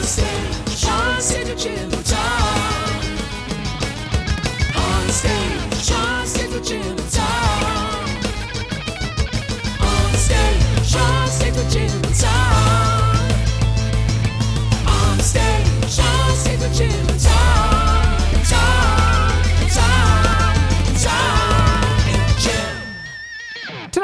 On stage, Sean Sidra Chillota. On stage, Sean Sidra Chillota. On stage, Sean Sidra Chillota.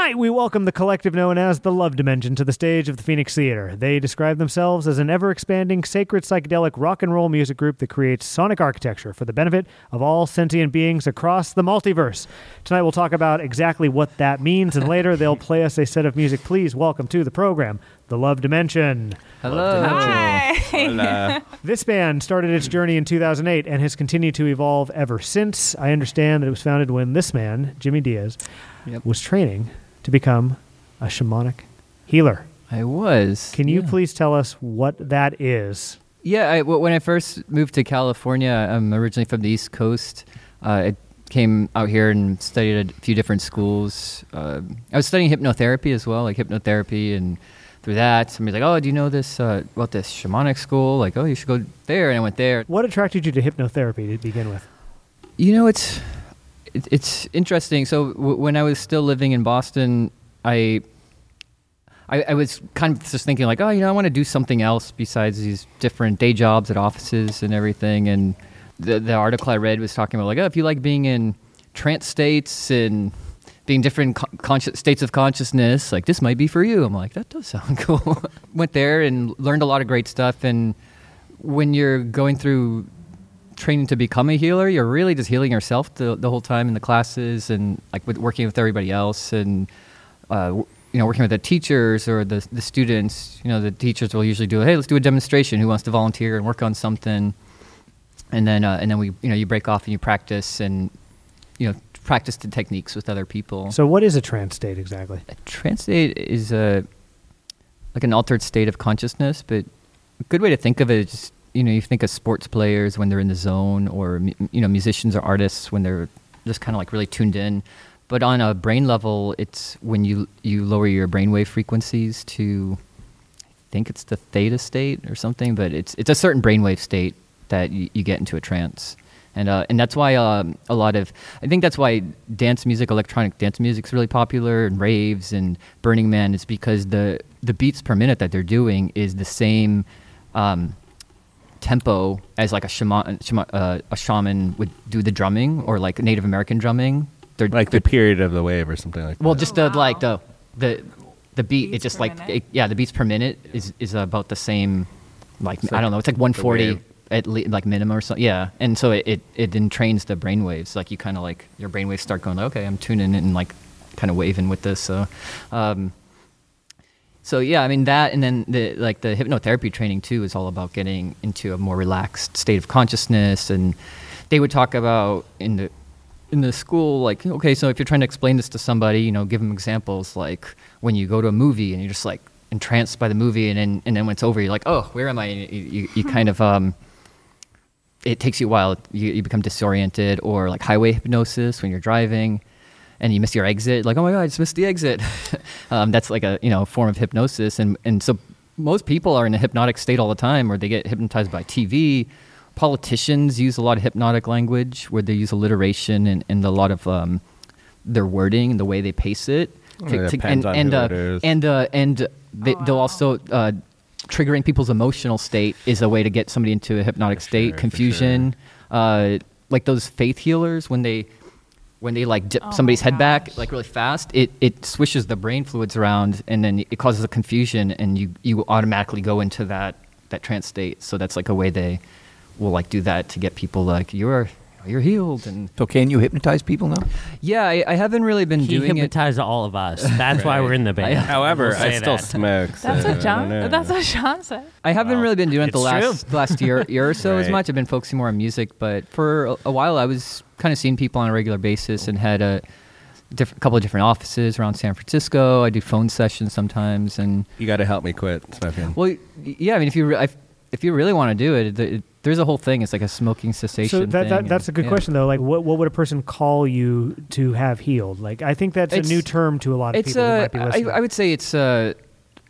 Tonight, we welcome the collective known as the Love Dimension to the stage of the Phoenix Theater. They describe themselves as an ever expanding, sacred, psychedelic rock and roll music group that creates sonic architecture for the benefit of all sentient beings across the multiverse. Tonight, we'll talk about exactly what that means, and later, they'll play us a set of music. Please welcome to the program the Love Dimension. Hello. Hi. Hola. This band started its journey in 2008 and has continued to evolve ever since. I understand that it was founded when this man, Jimmy Diaz, Yep. was training to become a shamanic healer. I was. Can you yeah. please tell us what that is? Yeah, I, when I first moved to California, I'm originally from the East Coast. Uh, I came out here and studied at a few different schools. Uh, I was studying hypnotherapy as well, like hypnotherapy, and through that, somebody's like, "Oh, do you know this uh, about this shamanic school? Like, oh, you should go there." And I went there. What attracted you to hypnotherapy to begin with? You know, it's it, it's interesting. So w- when I was still living in Boston, I, I I was kind of just thinking like, oh, you know, I want to do something else besides these different day jobs at offices and everything. And the the article I read was talking about like, oh, if you like being in trance states and being different con- conscious states of consciousness, like this might be for you. I'm like, that does sound cool. Went there and learned a lot of great stuff. And when you're going through training to become a healer, you're really just healing yourself the, the whole time in the classes and like with working with everybody else and uh, w- you know working with the teachers or the the students. You know the teachers will usually do hey let's do a demonstration. Who wants to volunteer and work on something? And then uh, and then we you know you break off and you practice and you know practice the techniques with other people. So, what is a trance state exactly? A trance state is a like an altered state of consciousness, but a good way to think of it is just you know you think of sports players when they're in the zone, or you know musicians or artists when they're just kind of like really tuned in. But on a brain level, it's when you you lower your brainwave frequencies to, I think it's the theta state or something, but it's it's a certain brainwave state that you, you get into a trance. And, uh, and that's why um, a lot of I think that's why dance music, electronic dance music, is really popular, and raves and Burning Man is because the the beats per minute that they're doing is the same um, tempo as like a shaman, shama, uh, a shaman would do the drumming or like Native American drumming. They're like the period of the wave or something like that. well, that. just the Wow. like the the the beat. Beats It just like it, yeah, the beats per minute is is about the same. Like It's I don't know, it's like 140 at least like minimum or something. Yeah, and so it it, it then trains the brain waves. Like you kind of like your brain waves start going like okay, I'm tuning in and like kind of waving with this. So. Um, so yeah, I mean that, and then the like the hypnotherapy training too is all about getting into a more relaxed state of consciousness, and they would talk about in the in the school like okay, so if you're trying to explain this to somebody, you know, give them examples like when you go to a movie and you're just like entranced by the movie, and then and then when it's over, you're like, oh, where am I? And you, you, you kind of um, it takes you a while. You, you become disoriented, or like highway hypnosis when you're driving, and you miss your exit. Like, oh my god, I just missed the exit. um, that's like a you know form of hypnosis, and and so most people are in a hypnotic state all the time, or they get hypnotized by TV. Politicians use a lot of hypnotic language, where they use alliteration and, and a lot of um, their wording, and the way they pace it. Well, it depends and on and who uh, it is. and uh, and they, Oh, they'll wow. also uh, triggering people's emotional state is a way to get somebody into a hypnotic For state. sure, for Confusion, uh, like those faith healers when they when they like dip Oh somebody's head back like really fast, it it swishes the brain fluids around and then it causes a confusion and you you automatically go into that that trance state. So that's like a way they will like do that to get people like you're you're healed and So can you hypnotize people now? yeah, I, I haven't really been He doing it. hypnotized all of us. That's why we're in the band. However, We'll I still that. smoke. That's so I what John. That's what Sean said. I haven't Well, really been doing it the last true. last year year or so as much. I've been focusing more on music, but for a, a while I was kind of seeing people on a regular basis and had a different couple of different offices around San Francisco. I do phone sessions sometimes, and You got to help me quit smoking. well, yeah. I mean, if you re- if, if you really want to do it, th- there's a whole thing. It's like a smoking cessation. So that, thing, that that's a good yeah. question though. Like, what what would a person call you to have healed? Like, I think that's It's- a new term to a lot of people who uh, might be listening. I, I would say it's uh,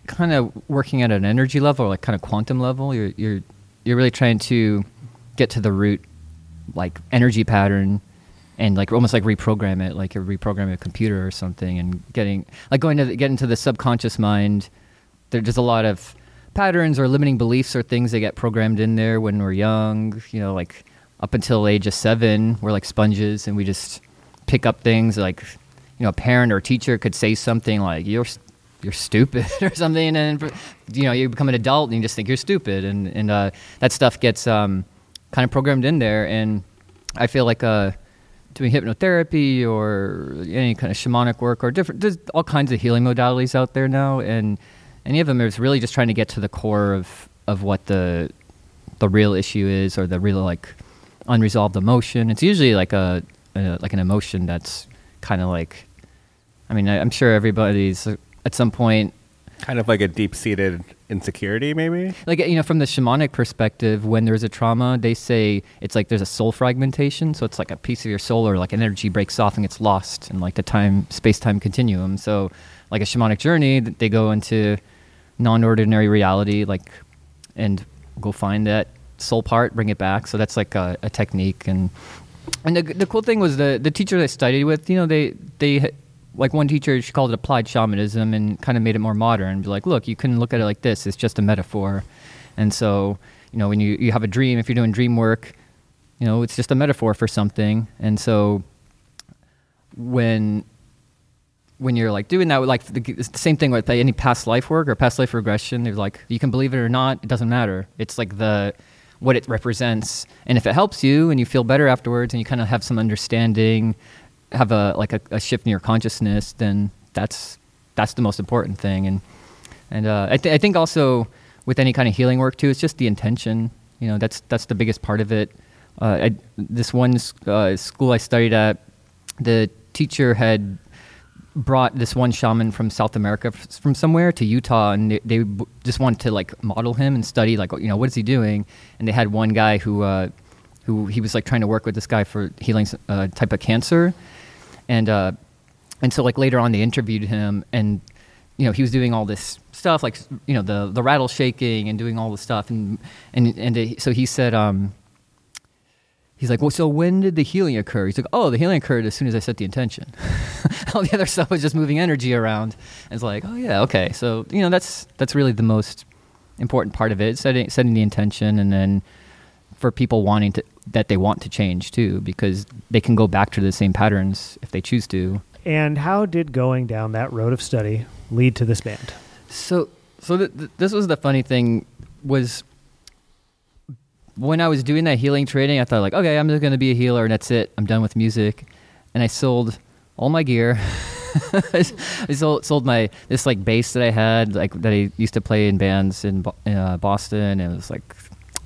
kind of working at an energy level, or like kind of quantum level. You're you're you're really trying to get to the root like energy pattern and like almost like reprogram it like you reprogram a computer or something and getting like going to the, get into the subconscious mind there, there's a lot of patterns or limiting beliefs or things that get programmed in there when we're young you know like up until age of seven we're like sponges and we just pick up things like you know a parent or teacher could say something like you're you're stupid or something and you know you become an adult and you just think you're stupid and and uh, that stuff gets um, kind of programmed in there and i feel like uh, doing hypnotherapy or any kind of shamanic work or different there's all kinds of healing modalities out there now and any of them is really just trying to get to the core of of what the the real issue is or the real like unresolved emotion it's usually like a, a like an emotion that's kind of like i mean I, i'm sure everybody's at some point Kind of like a deep seated insecurity, maybe? like you know from the shamanic perspective when there's a trauma they say it's like there's a soul fragmentation so it's like a piece of your soul or like an energy breaks off and gets lost in like the time space time continuum so like a shamanic journey th- they go into non-ordinary reality like and go find that soul part bring it back. So that's like a, a technique. And and the, the cool thing was the the teacher I studied with you know they they like one teacher she called it applied shamanism and kind of made it more modern. Be like look you can look at it like this. It's just a metaphor. And so you know when you, you have a dream if you're doing dream work you know it's just a metaphor for something. And so when when you're like doing that like the, the same thing with any past life work or past life regression they're like you can believe it or not it doesn't matter. It's like the what it represents. And if it helps you and you feel better afterwards and you kind of have some understanding have a like a, a shift in your consciousness then that's that's the most important thing. And and uh, I, th- I think also with any kind of healing work too it's just the intention. You know that's that's the biggest part of it. Uh, I, this one uh, school i studied at the teacher had brought this one shaman from South America from somewhere to Utah, and they, they just wanted to like model him and study like you know what is he doing. And they had one guy who uh, who he was like trying to work with this guy for healing uh, type of cancer, and uh, and so like later on they interviewed him and you know he was doing all this stuff like you know the the rattle shaking and doing all the stuff and and and so he said um he's like well so when did the healing occur? He's like oh the healing occurred as soon as i set the intention. All the other stuff was just moving energy around. And it's like oh yeah okay. So you know that's that's really the most important part of it setting setting the intention and then for people wanting to that they want to change too because they can go back to the same patterns if they choose to. And how did going down that road of study lead to this band? So, so th- th- this was the funny thing was when I was doing that healing training, I thought like, okay, I'm just gonna be a healer and that's it. I'm done with music, and I sold all my gear. I sold, sold my this like bass that I had, like that I used to play in bands in uh, Boston. And it was like,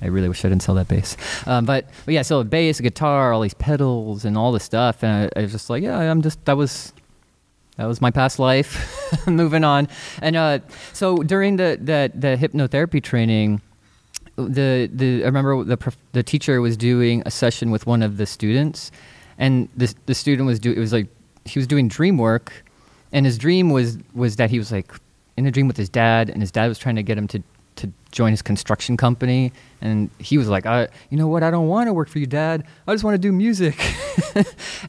I really wish I didn't sell that bass. Um, but, but yeah, sold a bass, a guitar, all these pedals, and all this stuff. And I, I was just like, yeah, I'm just that was that was my past life. Moving on, and uh, so during the, the the hypnotherapy training, the the I remember the the teacher was doing a session with one of the students, and the the student was do it was like he was doing dream work, and his dream was was that he was like in a dream with his dad, and his dad was trying to get him to to join his construction company, and he was like, I, you know what, I don't want to work for you, Dad. I just want to do music.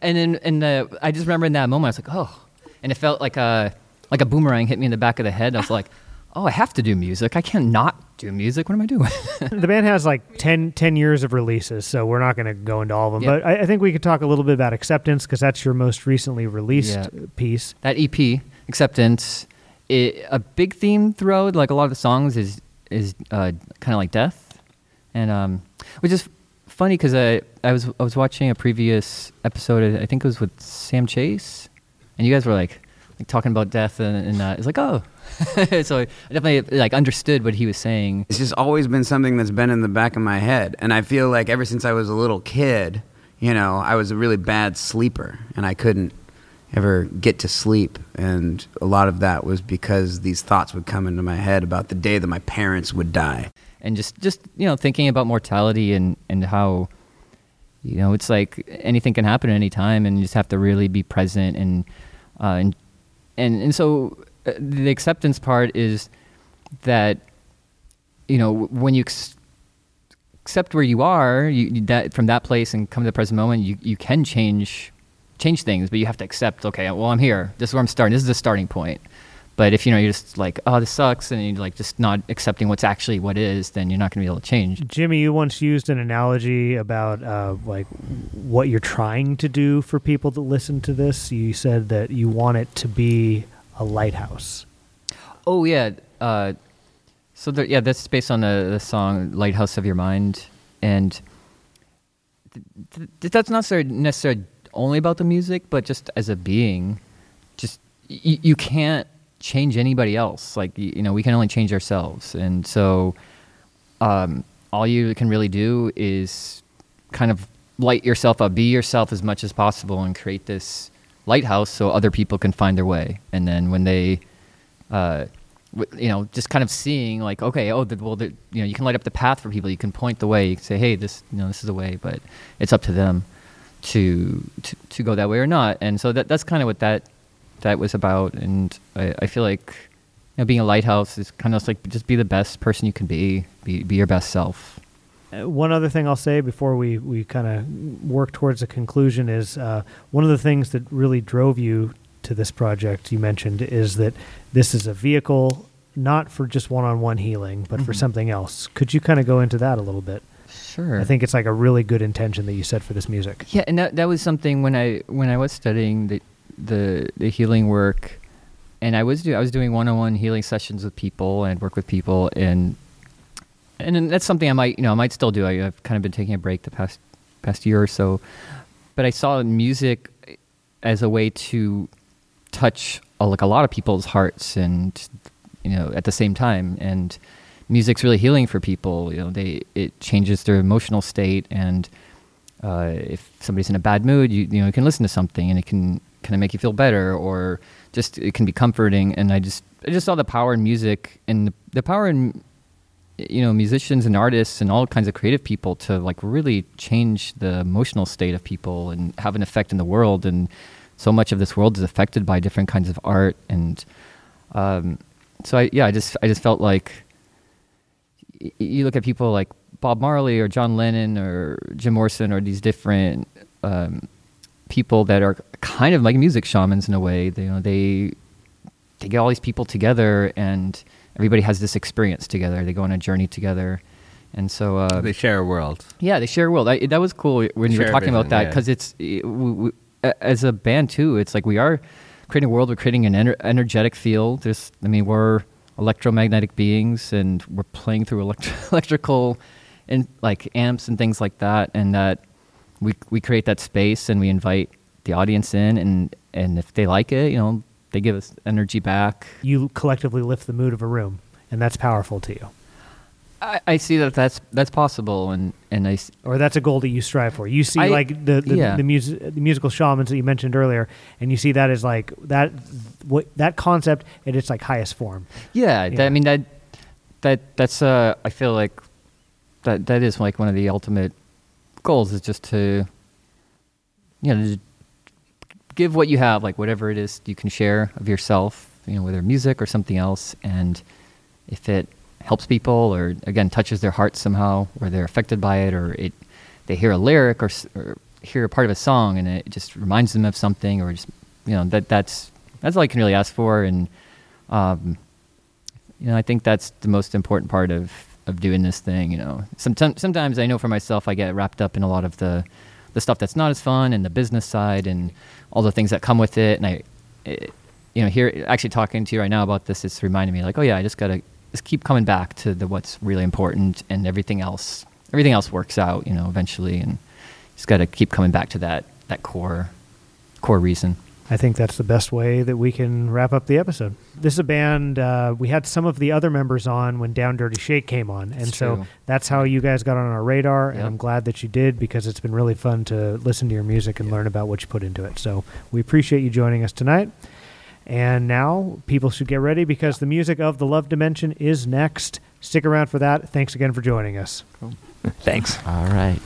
and then and the, I just remember in that moment, I was like, oh, and it felt like a like a boomerang hit me in the back of the head. I was like, oh, I have to do music. I can't not do music. What am I doing? the band has like 10, 10 years of releases, so we're not going to go into all of them. Yeah. But I, I think we could talk a little bit about Acceptance because that's your most recently released Yeah. piece. that EP acceptance it, a big theme throughout like a lot of the songs is is uh, kind of like death and um which is funny because I, I was I was watching a previous episode I think it was with Sam Chase and you guys were like like talking about death and, and uh, it's like oh so I definitely like understood what he was saying It's just always been something that's been in the back of my head. And I feel like ever since I was a little kid, you know, I was a really bad sleeper and I couldn't ever get to sleep. And a lot of that was because these thoughts would come into my head about the day that my parents would die. and just just you know thinking about mortality and and how you know it's like anything can happen at any time and you just have to really be present and uh, and and and so uh, the acceptance part is that you know when you ex- accept where you are, you, that from that place and come to the present moment, you you can change change things, but you have to accept. Okay, well, I'm here. This is where I'm starting. This is the starting point. But if you know you're just like, oh, this sucks, and you're like just not accepting what's actually what is, then you're not going to be able to change. Jimmy, you once used an analogy about uh, like what you're trying to do for people that listen to this. You said that you want it to be a lighthouse. Oh yeah. Uh, so there, yeah, that's based on the, the song "Lighthouse of Your Mind," and th- th- that's not necessarily, only about the music, but just as a being, just y- you can't change anybody else. Like you know, we can only change ourselves, and so um, all you can really do is kind of light yourself up, be yourself as much as possible, and create this lighthouse so other people can find their way. And then when they, uh, you know, just kind of seeing like, okay, oh, the, well, the, you know, you can light up the path for people. You can point the way. You can say, hey, this, you know, this is the way, but it's up to them to to, to go that way or not. And so that that's kind of what that that was about. And I, I feel like you know, being a lighthouse is kind of like just be the best person you can be, be be your best self. Uh, One other thing I'll say before we, we kind of work towards a conclusion is uh, one of the things that really drove you to this project you mentioned is that this is a vehicle not for just one on one healing, but for Mhm. something else. Could you kind of go into that a little bit? Sure. I think it's like a really good intention that you set for this music. Yeah, and that that was something when I when I was studying the the, the healing work, and I was do I was doing one on one healing sessions with people and work with people and and then that's something I might you know I might still do. I, I've kind of been taking a break the past past year or so, but I saw music as a way to touch uh, like a lot of people's hearts and you know at the same time. And music's really healing for people. You know they it changes their emotional state. And uh, if somebody's in a bad mood you you know you can listen to something and it can kind of make you feel better or just it can be comforting. And I just I just saw the power in music and the, the power in you know musicians and artists and all kinds of creative people to like really change the emotional state of people and have an effect in the world and so much of this world is affected by different kinds of art and um, so I yeah I just I just felt like y- you look at people like Bob Marley or John Lennon or Jim Morrison or these different um, people that are kind of like music shamans in a way. They, you know, they they get all these people together and everybody has this experience together. They go on a journey together, and so uh, they share a world. yeah, they share a world. I, that was cool when you were talking about vision, that yeah. because it's it- we, we, as a band too. It's like we are creating a world. We're creating an ener- energetic field. There's, I mean, we're electromagnetic beings, and we're playing through elect- electrical and like amps and things like that. And that we we create that space, and we invite the audience in, and and if they like it, you know, they give us energy back. You collectively lift the mood of a room, and that's powerful to you. I, I see that that's that's possible, and and I or that's a goal that you strive for. You see, I- like the the, yeah. the, music, the musical shamans that you mentioned earlier, and you see that as like that what that concept at its like highest form. Yeah. That, I mean that that that's uh I feel like that that is like one of the ultimate goals is just to you know give what you have like whatever it is you can share of yourself you know whether music or something else and if it helps people or again touches their heart somehow or they're affected by it or it they hear a lyric or, or hear a part of a song and it just reminds them of something or just you know that that's that's all I can really ask for. And um, you know I think that's the most important part of of doing this thing you know. Sometimes sometimes I know for myself I get wrapped up in a lot of the the stuff that's not as fun and the business side and all the things that come with it and I it, you know here actually talking to you right now about this it's reminding me like oh yeah I just gotta just keep coming back to the what's really important and everything else everything else works out you know eventually and just gotta keep coming back to that that core core reason I think that's the best way that we can wrap up the episode. This is a band uh, we had some of the other members on when Down Dirty Shake came on, and It's so true. that's how you guys got on our radar. And I'm glad that you did because it's been really fun to listen to your music and learn about what you put into it. So we appreciate you joining us tonight. And now people should get ready because the music of the Love Dimension is next. Stick around for that. Thanks again for joining us. Thanks. All right.